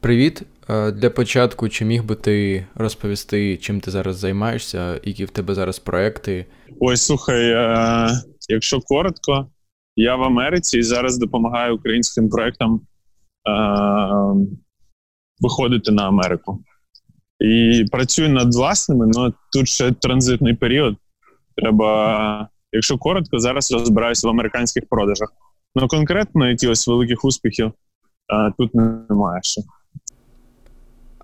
Привіт. Е, для початку, чи міг би ти розповісти, чим ти зараз займаєшся, які в тебе зараз проекти? Ой, слухай, е- якщо коротко, я в Америці і зараз допомагаю українським проектам е- виходити на Америку. І працюю над власними, але тут ще транзитний період. Треба, якщо коротко, зараз розбираюся в американських продажах. Ну конкретно якихось великих успіхів тут немає ще.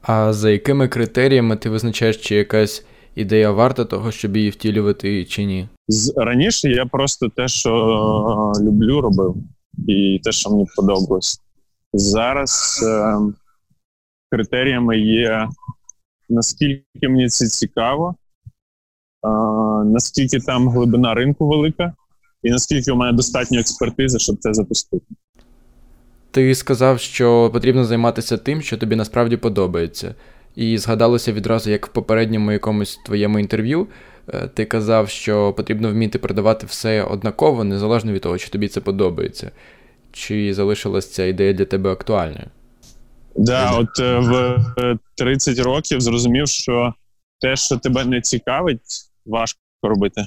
А за якими критеріями ти визначаєш, чи якась ідея варта того, щоб її втілювати, чи ні? Раніше я просто те, що люблю, робив, і те, що мені подобалось. Зараз е, критеріями є наскільки мені це цікаво, е, наскільки там глибина ринку велика, і наскільки у мене достатньо експертизи, щоб це запустити. Ти сказав, що потрібно займатися тим, що тобі насправді подобається. І згадалося відразу, як в попередньому якомусь твоєму інтерв'ю, е, ти казав, що потрібно вміти продавати все однаково, незалежно від того, чи тобі це подобається. Чи залишилась ця ідея для тебе актуальною? Да, от е, в 30 років зрозумів, що те, що тебе не цікавить, важко робити,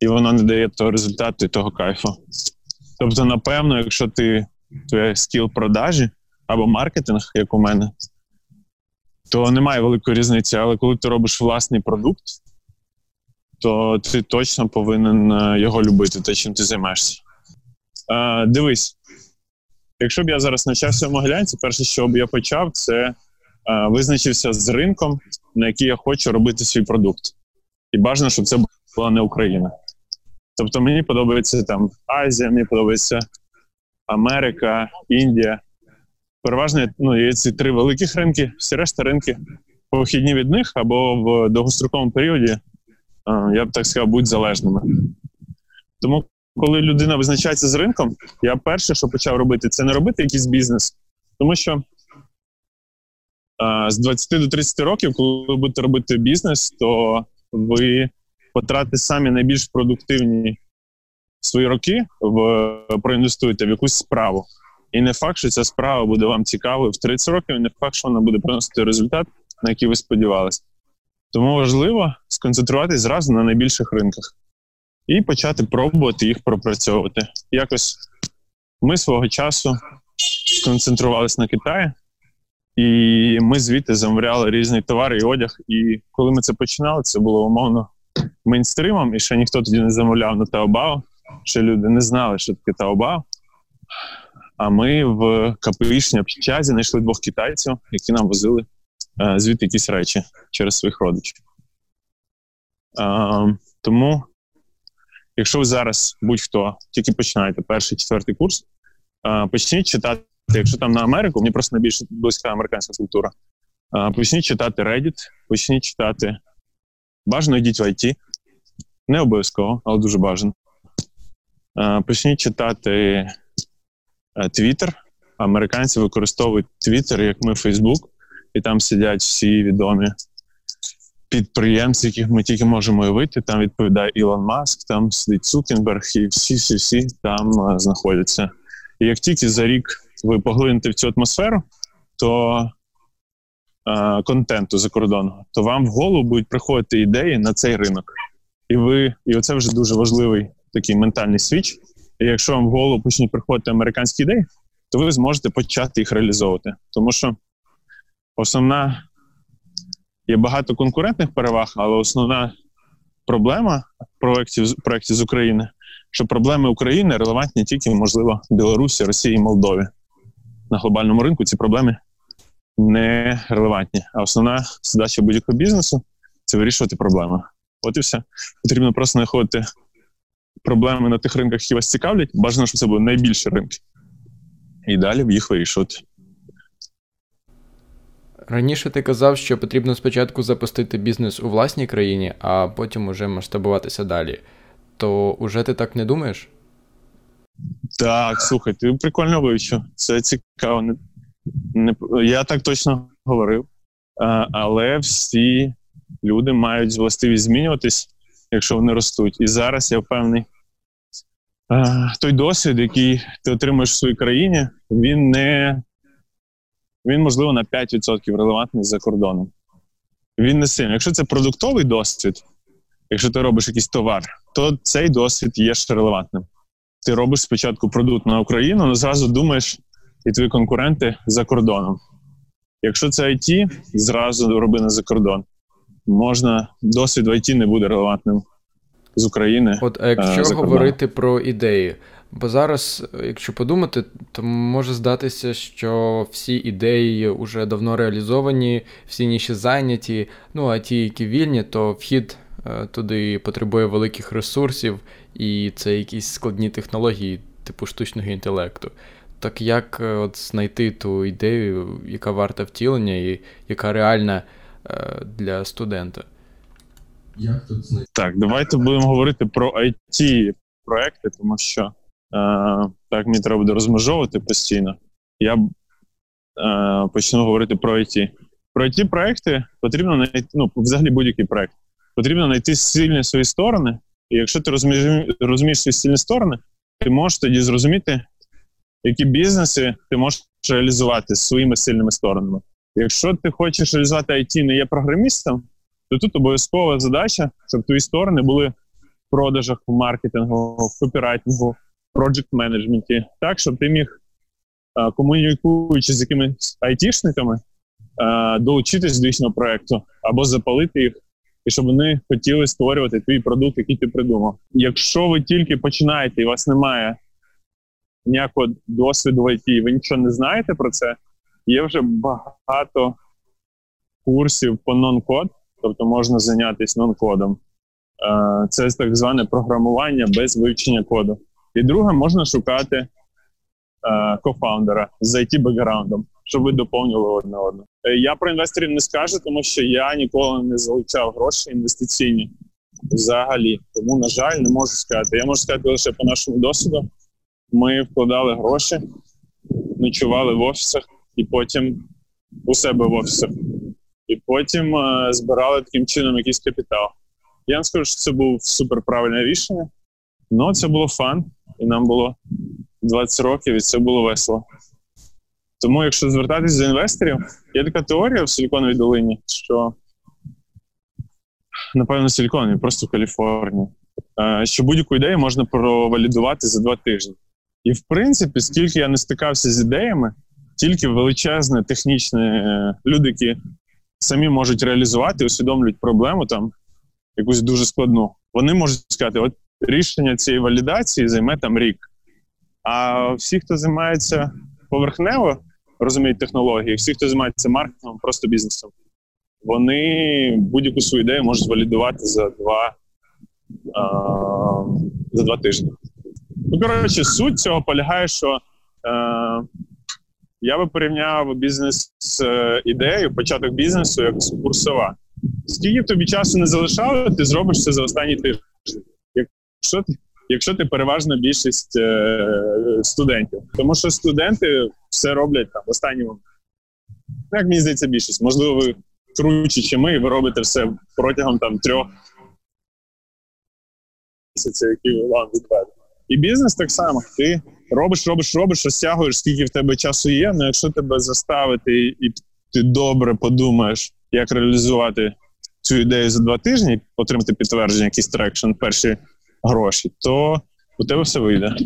і воно не дає того результату і того кайфу. Тобто, напевно, якщо ти твій скіл продажі або маркетинг, як у мене, то немає великої різниці. Але коли ти робиш власний продукт, то ти точно повинен е, його любити, те, чим ти займаєшся. А, Дивись, якщо б я зараз навчався в Могилянці, перше, що б я почав, це а, визначився з ринком, на який я хочу робити свій продукт. І бажано, щоб це була не Україна. Тобто мені подобається там Азія, мені подобається Америка, Індія. Переважно ну, є ці три великих ринки, всі решта ринки похідні від них або в довгостроковому періоді, я б так сказав, будуть залежними. Тому, коли людина визначається з ринком, я перше, що почав робити, це не робити якийсь бізнес. Тому що з 20 до 30 років, коли ви будете робити бізнес, то ви потратите самі найбільш продуктивні свої роки в проінвестуєте в якусь справу. І не факт, що ця справа буде вам цікавою в 30 років, і не факт, що вона буде приносити результат, на який ви сподівалися. Тому важливо сконцентруватись зразу на найбільших ринках і почати пробувати їх пропрацьовувати. Якось ми свого часу сконцентрувалися на Китаї, і ми звідти замовляли різні товари і одяг. І коли ми це починали, це було умовно мейнстримом, і ще ніхто тоді не замовляв на Таобао ще люди не знали, що таке Таобао. А ми в КПІшні общазі знайшли двох китайців, які нам возили е, звідти якісь речі через своїх родичів. Тому, якщо ви зараз будь-хто тільки починаєте перший четвертий курс, е, почніть читати, якщо там на Америку, мені просто найбільше близька американська культура. Е, почніть читати Reddit, почніть читати. Бажано йдіть в IT. Не обов'язково, але дуже бажано. Е, почніть читати е, Twitter. Американці використовують Twitter, як ми Фейсбук, і там сидять всі відомі підприємці, яких ми тільки можемо уявити. Там відповідає Ілон Маск, там сидить Цукенберг, і всі-всі-всі там е, знаходяться. І як тільки за рік ви поглинете в цю атмосферу, то е, контенту закордонного, то вам в голову будуть приходити ідеї на цей ринок. І ви, і оце вже дуже важливий такий ментальний свіч. І якщо вам в голову почнуть приходити американські ідеї, то ви зможете почати їх реалізовувати. Тому що основна є багато конкурентних переваг, але основна проблема проєктів проєктів з України, що проблеми України релевантні тільки, можливо, Білорусі, Росії і Молдові. На глобальному ринку ці проблеми не релевантні. А основна задача будь-якого бізнесу це вирішувати проблеми. От і все. Потрібно просто знаходити проблеми на тих ринках, які вас цікавлять, бажано, щоб це були найбільші ринки. І далі в їх вирішувати. Раніше ти казав, що потрібно спочатку запустити бізнес у власній країні, а потім уже масштабуватися далі. То уже ти так не думаєш? Так, слухай, ти прикольно вивчив. Це цікаво. Не, не, Я так точно говорив. А, Але всі люди мають властивість змінюватись якщо вони ростуть. І зараз я впевнений, той досвід, який ти отримуєш в своїй країні, він не він, можливо, на 5% релевантний за кордоном. Він не сильний. Якщо це продуктовий досвід, якщо ти робиш якийсь товар, то цей досвід є ще релевантним. Ти робиш спочатку продукт на Україну, але зразу думаєш, і твої конкуренти за кордоном. Якщо це IT, зразу роби на за кордон. Можна, досвід в IT не буде релевантним з України. От, а якщо е, говорити про ідеї, бо зараз, якщо подумати, то може здатися, що всі ідеї вже давно реалізовані, всі ніші зайняті. Ну а ті, які вільні, то вхід е, туди потребує великих ресурсів, і це якісь складні технології, типу штучного інтелекту. Так як е, от знайти ту ідею, яка варта втілення, і яка реальна для студента? Як тут знайти? Так, давайте будемо говорити про it проекти, тому що е, так мені треба буде розмежовувати постійно. Я е, почну говорити про IT. Про it проекти потрібно знайти, ну, взагалі будь-який проект. Потрібно знайти сильні свої сторони, і якщо ти розумієш, розумієш свої сильні сторони, ти можеш тоді зрозуміти, які бізнеси ти можеш реалізувати своїми сильними сторонами. Якщо ти хочеш реалізувати IT, не є програмістом, то тут обов'язкова задача, щоб твої сторони були в продажах, в маркетингу, в копірайтингу, в проджект менеджменті, так, щоб ти міг, комунікуючи з якимись айтішниками, долучитись до їхнього проекту або запалити їх, і щоб вони хотіли створювати твій продукт, який ти придумав. Якщо ви тільки починаєте і у вас немає ніякого досвіду в IT, ви нічого не знаєте про це, є вже багато курсів по нон-код, тобто можна зайнятися нон-кодом. Е, це так зване програмування без вивчення коду. І друге, можна шукати е, кофаундера з it бекграундом, щоб ви доповнювали одне одне. Я про інвесторів не скажу, тому що я ніколи не залучав гроші інвестиційні взагалі. Тому, на жаль, не можу сказати. Я можу сказати лише по нашому досвіду. Ми вкладали гроші, ночували в офісах і потім у себе в офісах і потім е, збирали таким чином якийсь капітал. Я вам скажу, що це був суперправильне рішення, але це було фан, і нам було 20 років, і це було весело. Тому, якщо звертатись до інвесторів, є така теорія в Силіконовій долині, що напевно в Силіконові, просто в Каліфорнії, е, що будь-яку ідею можна провалідувати за два тижні. І в принципі, скільки я не стикався з ідеями, тільки величезне технічне е, люди, які самі можуть реалізувати, усвідомлюють проблему там якусь дуже складну. Вони можуть сказати, от рішення цієї валідації займе там рік. А всі, хто займається поверхнево, розуміють технології, всі, хто займається маркетингом, просто бізнесом, вони будь-яку свою ідею можуть валідувати за два а, за два тижні. Ну, коротше, суть цього полягає, що е, я би порівняв бізнес з е, ідеєю, початок бізнесу як курсова. Скільки б тобі часу не залишало, ти зробиш це за останні тиждень. Якщо ти якщо ти переважна більшість е, студентів, тому що студенти все роблять там в останній. Ну, як мені здається, більшість. Можливо, ви круче, чи ми, і ви робите все протягом там трьох місяців, які вам відведені. І бізнес так само. Ти робиш, робиш, робиш, розтягуєш, скільки в тебе часу є. Ну якщо тебе заставити, і ти добре подумаєш, як реалізувати цю ідею за два тижні, отримати підтвердження, якийсь traction, перші гроші, то у тебе все вийде.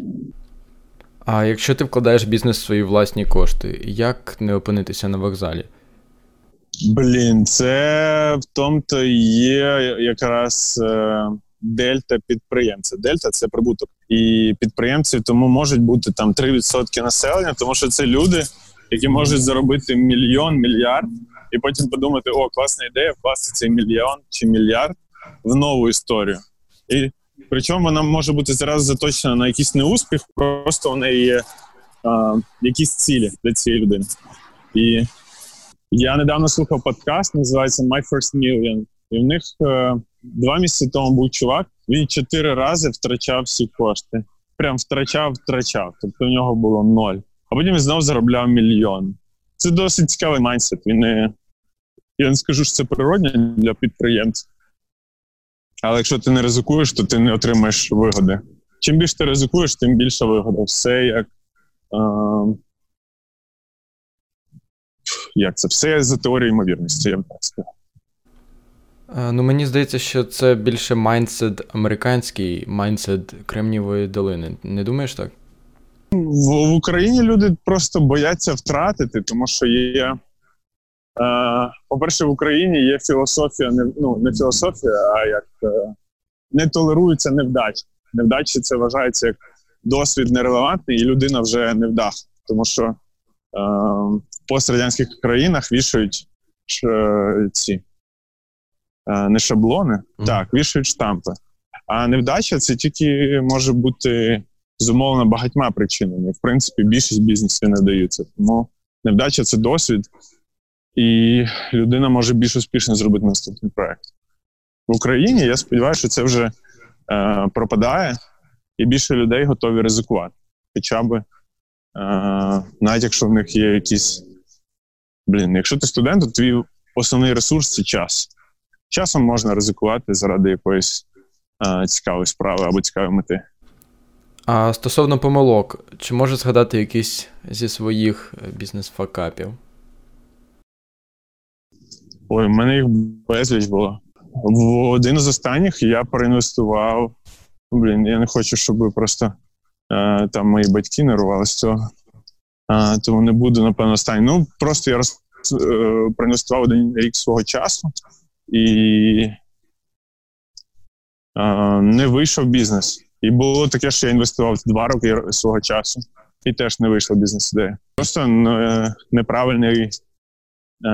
А якщо ти вкладаєш в бізнес свої власні кошти, як не опинитися на вокзалі? Блін, це в тому-то є якраз. Е- дельта підприємця. Дельта це прибуток. І підприємці тому можуть бути там 3% населення, тому що це люди, які можуть заробити мільйон, мільярд, і потім подумати: о, класна ідея, вкласти цей мільйон чи мільярд в нову історію. І причому вона може бути зараз заточена на якийсь неуспіх, просто у неї є а, якісь цілі для цієї людини. І я недавно слухав подкаст, називається My First Million. І в них е, два місяці тому був чувак, він чотири рази втрачав всі кошти. Прям втрачав, втрачав. Тобто в нього було ноль. А потім він знову заробляв мільйон. Це досить цікавий майндсет. Він не, Я не скажу, що це природне для підприємців. Але якщо ти не ризикуєш, то ти не отримаєш вигоди. Чим більше ти ризикуєш, тим більша вигода. Все як. Е, як це все за теорією ймовірності, я б так сказав. Ну, мені здається, що це більше майндсет американський, майндсет Кремнівої долини. Не думаєш так? В, в Україні люди просто бояться втратити, тому що є. Е, по-перше, в Україні є філософія, не ну, не філософія, а як е, не толерується невдачі. Невдачі це вважається як досвід нерелевантний, і людина вже не вдах. Тому що е, в пострадянських країнах вішають е, ці е, не шаблони, mm-hmm. так, вішають штампи. А невдача це тільки може бути зумовлена багатьма причинами. В принципі, більшість бізнесів не даються. Тому невдача це досвід, і людина може більш успішно зробити наступний проект. В Україні я сподіваюся, що це вже е, пропадає, і більше людей готові ризикувати. Хоча б, е, навіть якщо в них є якісь. Блін, якщо ти студент, то твій основний ресурс це час. Часом можна ризикувати заради якоїсь е, цікавої справи або цікавої мети. А стосовно помилок, чи можеш згадати якісь зі своїх е, бізнес-факапів? Ой, в мене їх безліч було. В один з останніх я проінвестував. Блін, я не хочу, щоб просто е, там мої батьки не з цього. Е, тому не буду, напевно, останній. Ну, просто я роз, е, проінвестував один рік свого часу і е, не вийшов бізнес. І було таке, що я інвестував два роки свого часу, і теж не вийшла бізнес-ідея. Просто е, неправильний е,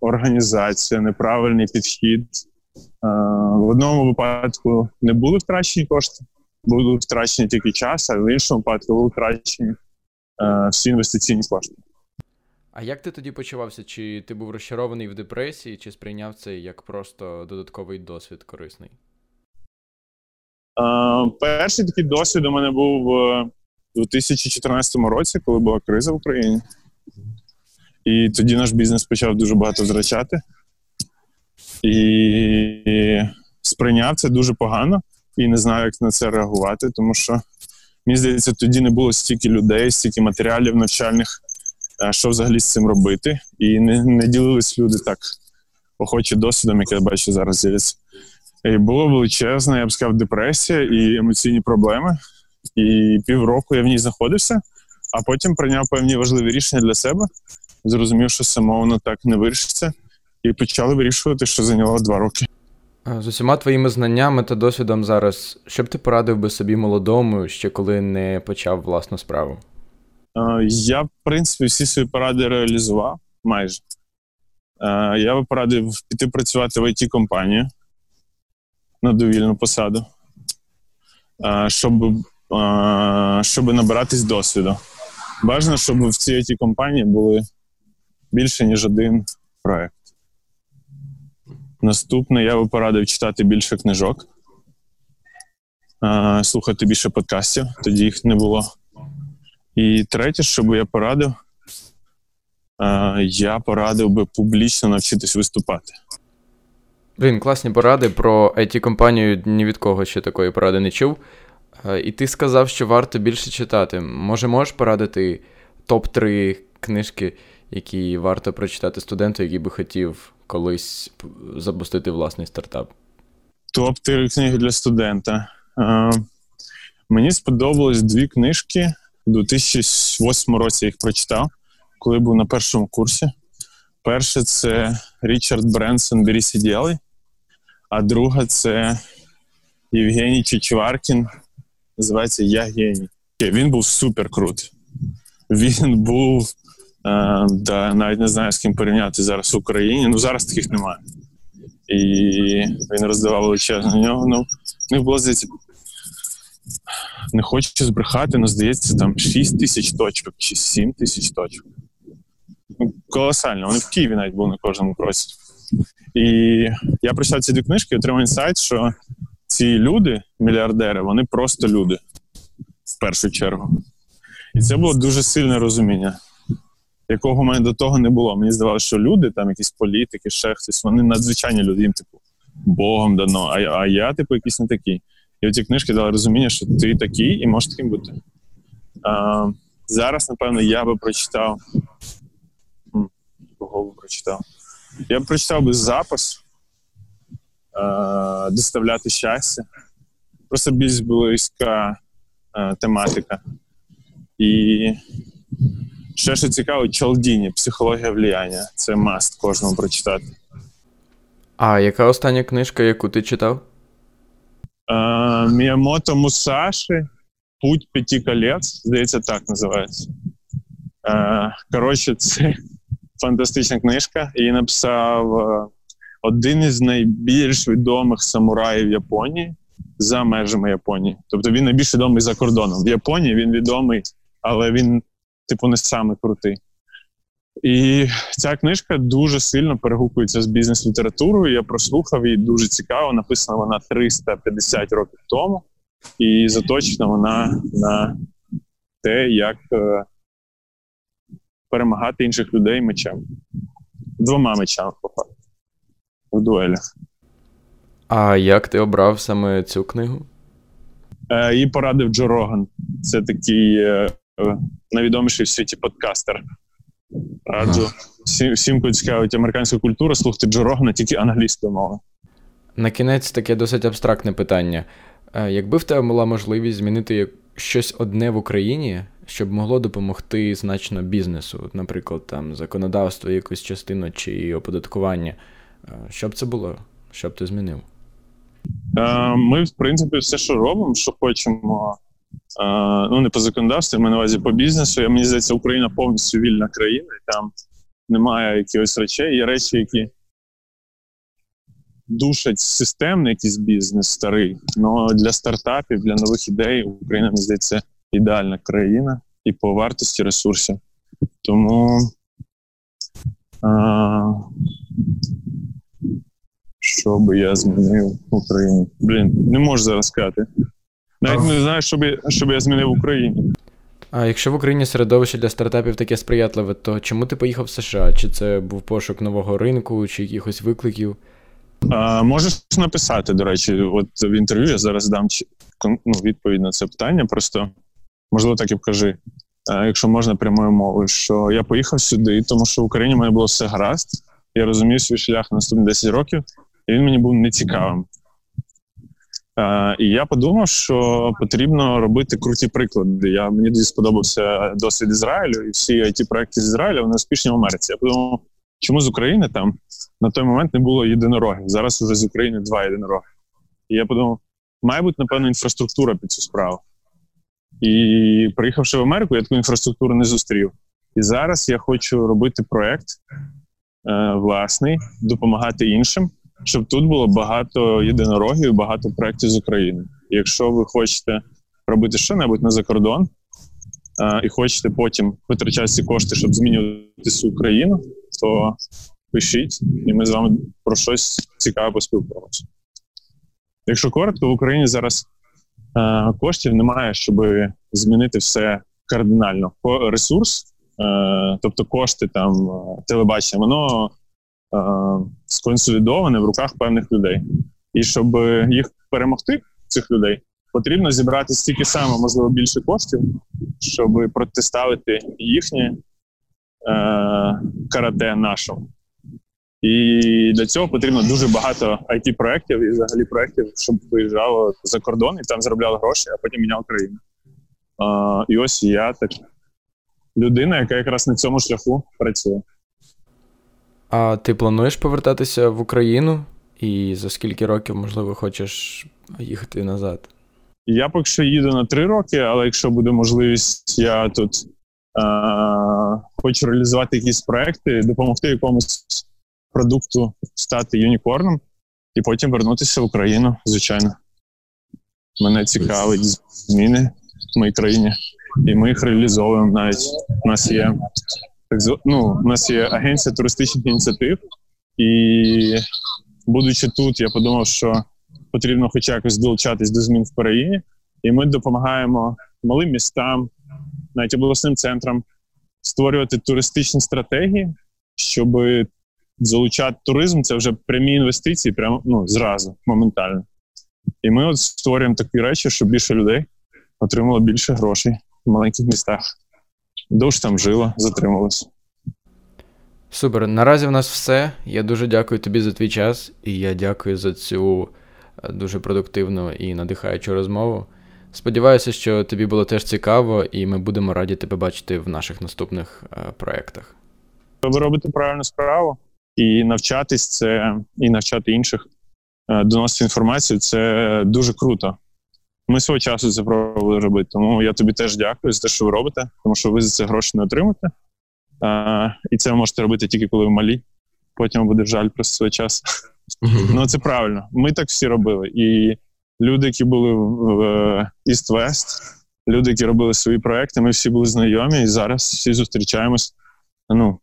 організація, неправильний підхід. Е, в одному випадку не були втрачені кошти, були втрачені тільки час, а в іншому випадку були втрачені е, всі інвестиційні кошти. А як ти тоді почувався? Чи ти був розчарований в депресії, чи сприйняв це як просто додатковий досвід корисний? Е, перший такий досвід у мене був у 2014 році, коли була криза в Україні. І тоді наш бізнес почав дуже багато втрачати. І сприйняв це дуже погано і не знаю, як на це реагувати, тому що, мені здається, тоді не було стільки людей, стільки матеріалів навчальних, е, що взагалі з цим робити. І не не ділились люди так охочі досвідом, як я бачу зараз з'явиться. І Було величезна, я б сказав, депресія і емоційні проблеми. І півроку я в ній знаходився, а потім прийняв певні важливі рішення для себе, зрозумів, що само воно так не вирішиться, і почали вирішувати, що зайняло два роки. З усіма твоїми знаннями та досвідом зараз, що б ти порадив би собі молодому, ще коли не почав власну справу? Я, в принципі, всі свої поради реалізував майже. Я би порадив піти працювати в it компанію на довільну посаду, щоб щоб набиратись досвіду. Бажано, щоб в цій it компанії були більше, ніж один проект. Наступне я би порадив читати більше книжок, слухати більше подкастів, тоді їх не було. І третє, що би я порадив, я порадив би публічно навчитись виступати. Блін, класні поради про it компанію ні від кого ще такої поради не чув. І ти сказав, що варто більше читати. Може, можеш порадити топ-3 книжки, які варто прочитати студенту, який би хотів колись запустити власний стартап? Топ-3 книги для студента. Мені сподобались дві книжки. У 2008 році я їх прочитав, коли був на першому курсі. Перше це Річард Бренсон «Беріся діли», а друга це Євгеній Чичваркін. Називається Я геній. Він був супер крут. Він був, е, да, навіть не знаю, з ким порівняти зараз в Україні. Ну зараз таких немає. І він роздавав величезно. У нього ну, не було здається. Не хочу збрехати, але здається, там 6 тисяч точок чи 7 тисяч точок. Ну, Колосально. Вони в Києві навіть були на кожному кроці. І я прочитав ці дві книжки і отримав інсайт, що ці люди, мільярдери, вони просто люди в першу чергу. І це було дуже сильне розуміння, якого в мене до того не було. Мені здавалося, що люди, там якісь політики, ще хтось, вони надзвичайні люди, їм, типу, Богом дано, а, а я, типу, якийсь не такий. І оці книжки дали розуміння, що ти такий і можеш таким бути. А, Зараз, напевно, я би прочитав кого б прочитав. Я б прочитав би запис, е, доставляти щастя. Просто більш близька е, тематика. І ще що цікаво, Чалдіні, психологія влияння. Це маст кожному прочитати. А яка остання книжка, яку ти читав? Е, Міямото Мусаші Путь п'яти колець, здається, так називається. Е, Коротше, це фантастична книжка. Її написав е, один із найбільш відомих самураїв Японії за межами Японії. Тобто він найбільш відомий за кордоном. В Японії він відомий, але він, типу, не саме крутий. І ця книжка дуже сильно перегукується з бізнес-літературою. Я прослухав її дуже цікаво. Написана вона 350 років тому, і заточена вона на те, як е, перемагати інших людей мечем. Двома мечами, по факту. В дуелях. А як ти обрав саме цю книгу? Е, Її порадив Джо Роган. Це такий е, е, найвідоміший в світі подкастер. Раджу всім, всім, кого цікавить американська культура, слухати Джо Рогана тільки англійською мовою. На кінець таке досить абстрактне питання. Е, Якби в тебе була можливість змінити щось одне в Україні, щоб могло допомогти значно бізнесу, наприклад, там законодавство, якусь частину чи оподаткування, е, що б це було? Що б ти змінив? Е, Ми, в принципі, все, що робимо, що хочемо. Ну, не по законодавству, я на увазі по бізнесу. Я, мені здається, Україна повністю вільна країна, і там немає якихось речей. Є речі, які душать системний якийсь бізнес старий. Але для стартапів, для нових ідей Україна, мені здається, ідеальна країна і по вартості ресурсів. Тому. е, що би я змінив в Україні? Блін, не можу зараз сказати. Навіть не знаю, що би, що би я змінив в Україні. А якщо в Україні середовище для стартапів таке сприятливе, то чому ти поїхав в США? Чи це був пошук нового ринку, чи якихось викликів? А, можеш написати, до речі, от в інтерв'ю я зараз дам ну, відповідь на це питання. Просто можливо так і покажи, якщо можна прямою мовою, що я поїхав сюди, тому що в Україні в мене було все гаразд. Я розумів свій шлях на наступні 10 років, і він мені був нецікавим. А, і я подумав, що потрібно робити круті приклади. Я, мені дуже сподобався досвід Ізраїлю, і всі it проекти з Ізраїля вони успішні в Америці. Я подумав, чому з України там на той момент не було єдинорогів. Зараз вже з України два єдинороги. І я подумав, має бути, напевно, інфраструктура під цю справу. І приїхавши в Америку, я таку інфраструктуру не зустрів. І зараз я хочу робити проект е, власний, допомагати іншим, щоб тут було багато єдинорогів, багато проєктів з України. Якщо ви хочете робити що-небудь на закордон, е, і хочете потім витрачати ці кошти, щоб змінювати свою країну, то пишіть, і ми з вами про щось цікаве поспілкуємося. Якщо коротко, в Україні зараз е, коштів немає, щоб змінити все кардинально. Ресурс, е, тобто кошти там телебачення, воно сконсолідоване в руках певних людей. І щоб їх перемогти, цих людей, потрібно зібрати стільки само, можливо, більше коштів, щоб протиставити їхнє е, карате нашому. І для цього потрібно дуже багато it проєктів і взагалі проєктів, щоб виїжджало за кордон і там заробляло гроші, а потім міняв країну. А, і ось я так людина, яка якраз на цьому шляху працює. А ти плануєш повертатися в Україну? І за скільки років, можливо, хочеш їхати назад? Я поки що їду на три роки, але якщо буде можливість, я тут а, хочу реалізувати якісь проекти, допомогти якомусь продукту стати юнікорном і потім вернутися в Україну, звичайно. Мене цікавить зміни в моїй країні, і ми їх реалізовуємо навіть. У нас є так зв- ну, у нас є агенція туристичних ініціатив, і будучи тут, я подумав, що потрібно хоч якось долучатись до змін в країні, і ми допомагаємо малим містам, навіть обласним центрам створювати туристичні стратегії, щоб залучати туризм. Це вже прямі інвестиції, прямо ну, зразу, моментально. І ми от створюємо такі речі, щоб більше людей отримало більше грошей в маленьких містах. Довше там жило, затрималось. Супер. Наразі в нас все. Я дуже дякую тобі за твій час, і я дякую за цю е, дуже продуктивну і надихаючу розмову. Сподіваюся, що тобі було теж цікаво, і ми будемо раді тебе бачити в наших наступних е, проєктах. Ви робите правильну справу і навчатись це, і навчати інших, е, доносити інформацію це дуже круто. Ми свого часу це пробували робити. Тому я тобі теж дякую за те, що ви робите, тому що ви за це гроші не отримаєте. А, І це ви можете робити тільки коли ви малі. Потім буде жаль про свій час. Ну це правильно. Ми так всі робили. І люди, які були в East West, люди, які робили свої проекти, ми всі були знайомі, і зараз всі зустрічаємось. Ну,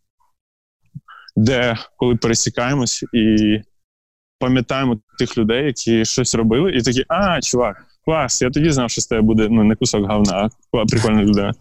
де коли пересікаємось і пам'ятаємо тих людей, які щось робили, і такі, а, чувак, клас, я тоді знав, що з тебе буде ну, не кусок говна, а прикольна людина.